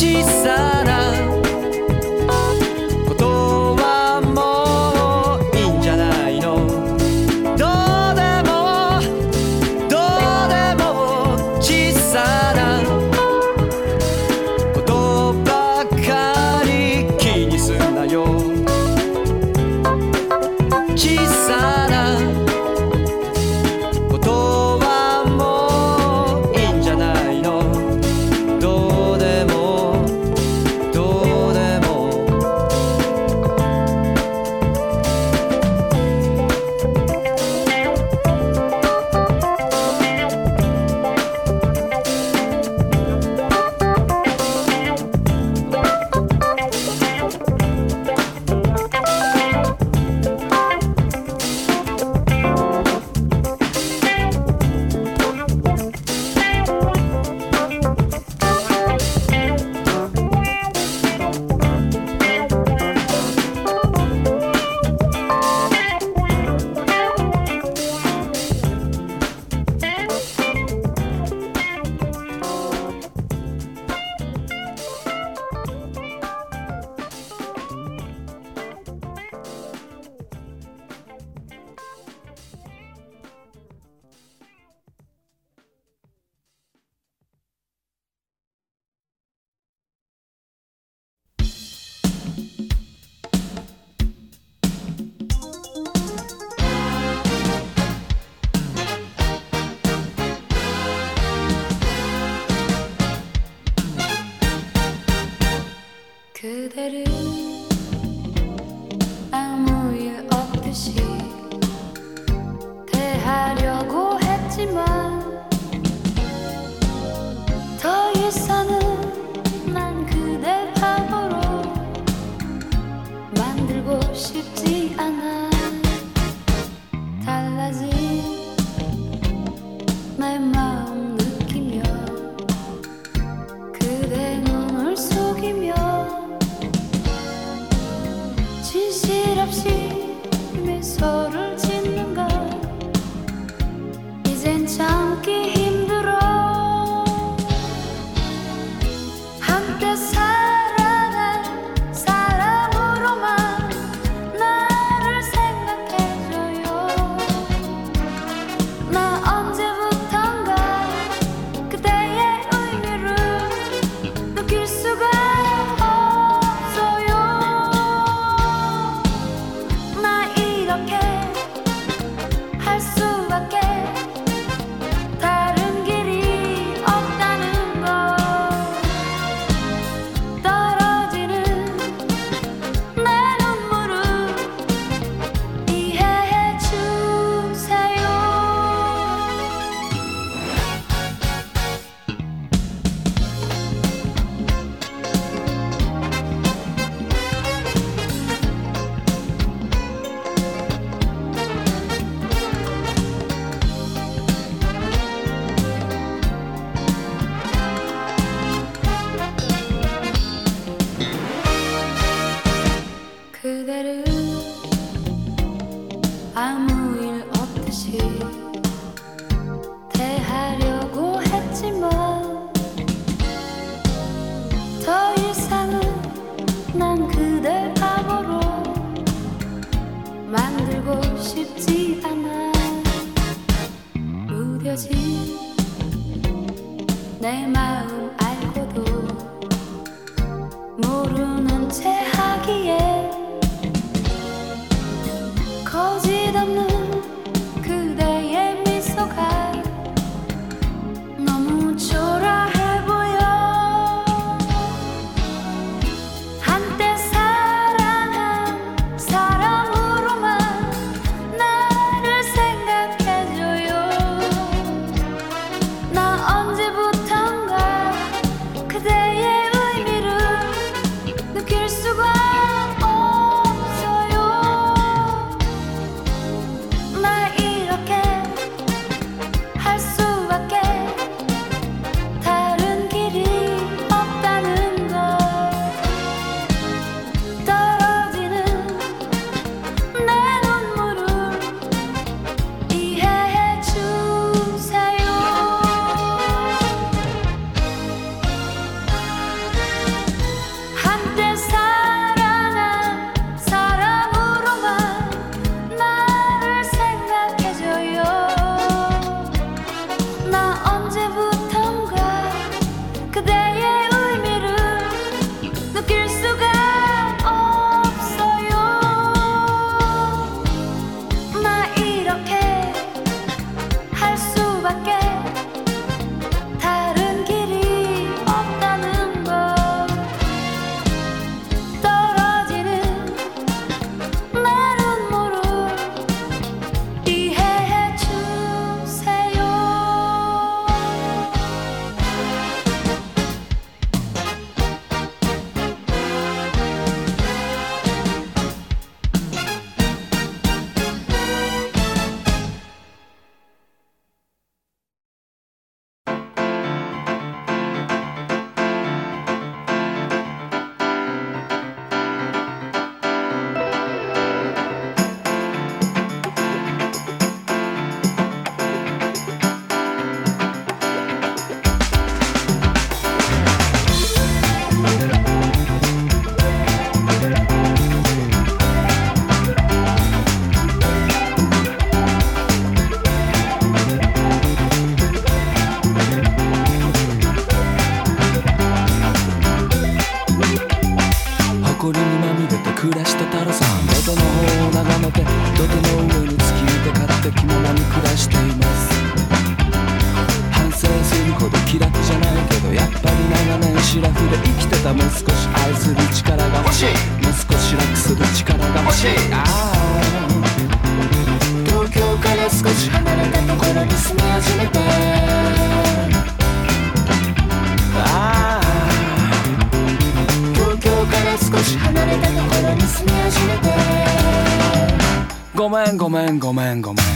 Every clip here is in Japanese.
Jesus. mango, mango, mango, mango.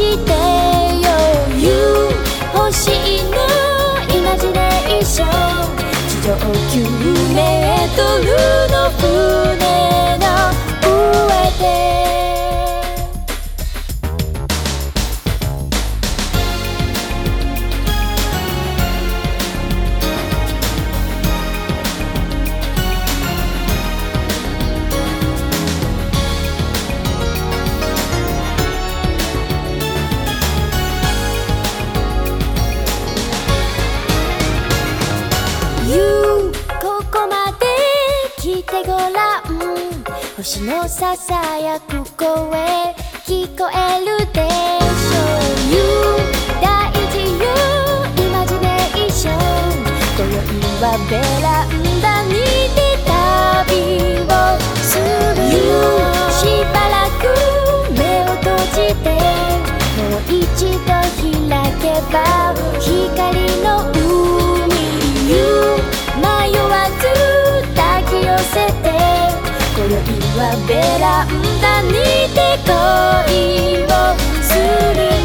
してよ。You 欲しいのイマジネーション。地上9メートルのはベランダに出びをするしばらく目を閉じてもう一度開けば光の海迷わず抱き寄せて今宵はベランダにて恋をする